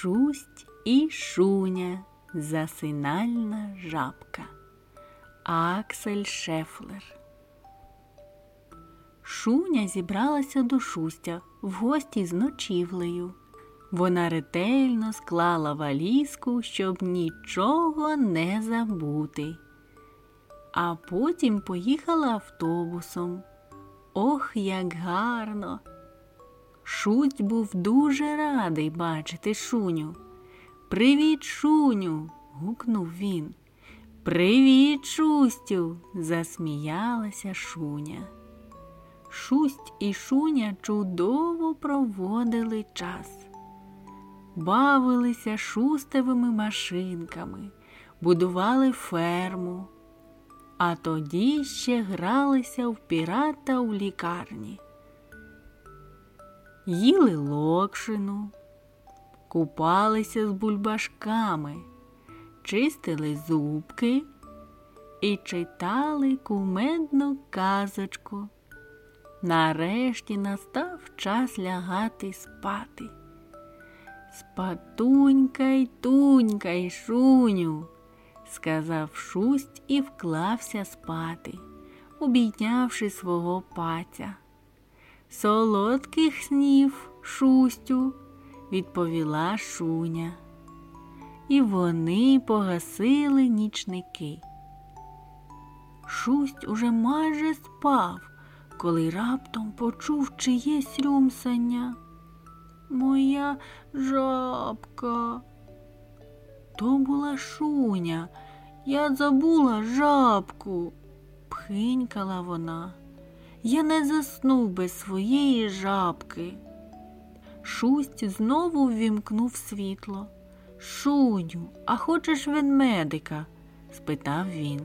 Шусть і шуня засинальна жабка. Аксель Шефлер. Шуня зібралася до шустя в гості з ночівлею. Вона ретельно склала валізку, щоб нічого не забути. А потім поїхала автобусом. Ох, як гарно! Шуть був дуже радий бачити шуню. Привіт, шуню. гукнув він. Привіт, шустю. засміялася шуня. Шусть і шуня чудово проводили час. Бавилися шустевими машинками, будували ферму, а тоді ще гралися в пірата у лікарні їли локшину, купалися з бульбашками, чистили зубки і читали кумедну казочку. Нарешті настав час лягати спати. Спатунькай, тунькай, шуню, сказав шусть і вклався спати, обійнявши свого паця. Солодких снів, шустю, відповіла шуня. І вони погасили нічники. Шусть уже майже спав, коли раптом почув чиєсь рюмсання. Моя жабка. То була шуня. Я забула жабку, пхинькала вона я не заснув без своєї жабки. Шусть знову ввімкнув світло. Шуню, а хочеш ведмедика? спитав він.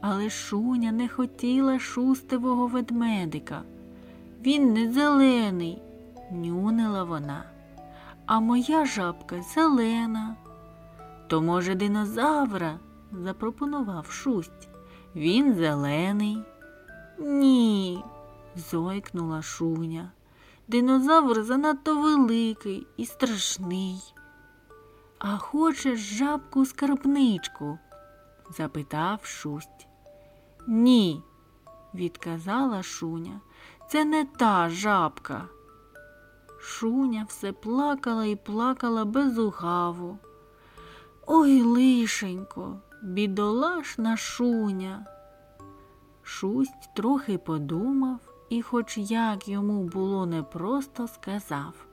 Але шуня не хотіла шустивого ведмедика. Він не зелений, нюнила вона. А моя жабка зелена. То, може, динозавра? запропонував шусть. Він зелений. Ні, зойкнула шуня. Динозавр занадто великий і страшний. А хочеш жабку скарбничку? запитав шусть. Ні, відказала шуня. Це не та жабка. Шуня все плакала і плакала безугаву. Ой, лишенько, бідолашна шуня. Шусть трохи подумав і, хоч як йому було непросто, сказав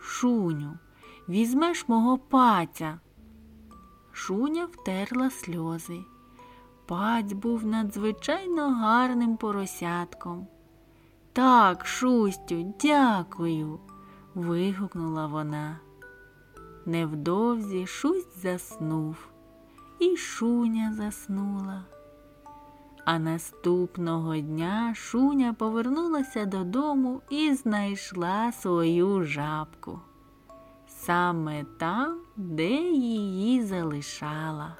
Шуню, візьмеш мого паця. Шуня втерла сльози. Паць був надзвичайно гарним поросятком. Так, Шустю, дякую. вигукнула вона. Невдовзі шусть заснув, і шуня заснула. А наступного дня шуня повернулася додому і знайшла свою жабку. Саме там, де її залишала.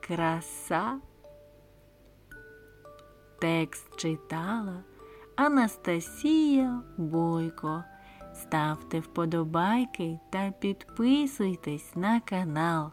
Краса. Текст читала Анастасія Бойко. Ставте вподобайки та підписуйтесь на канал.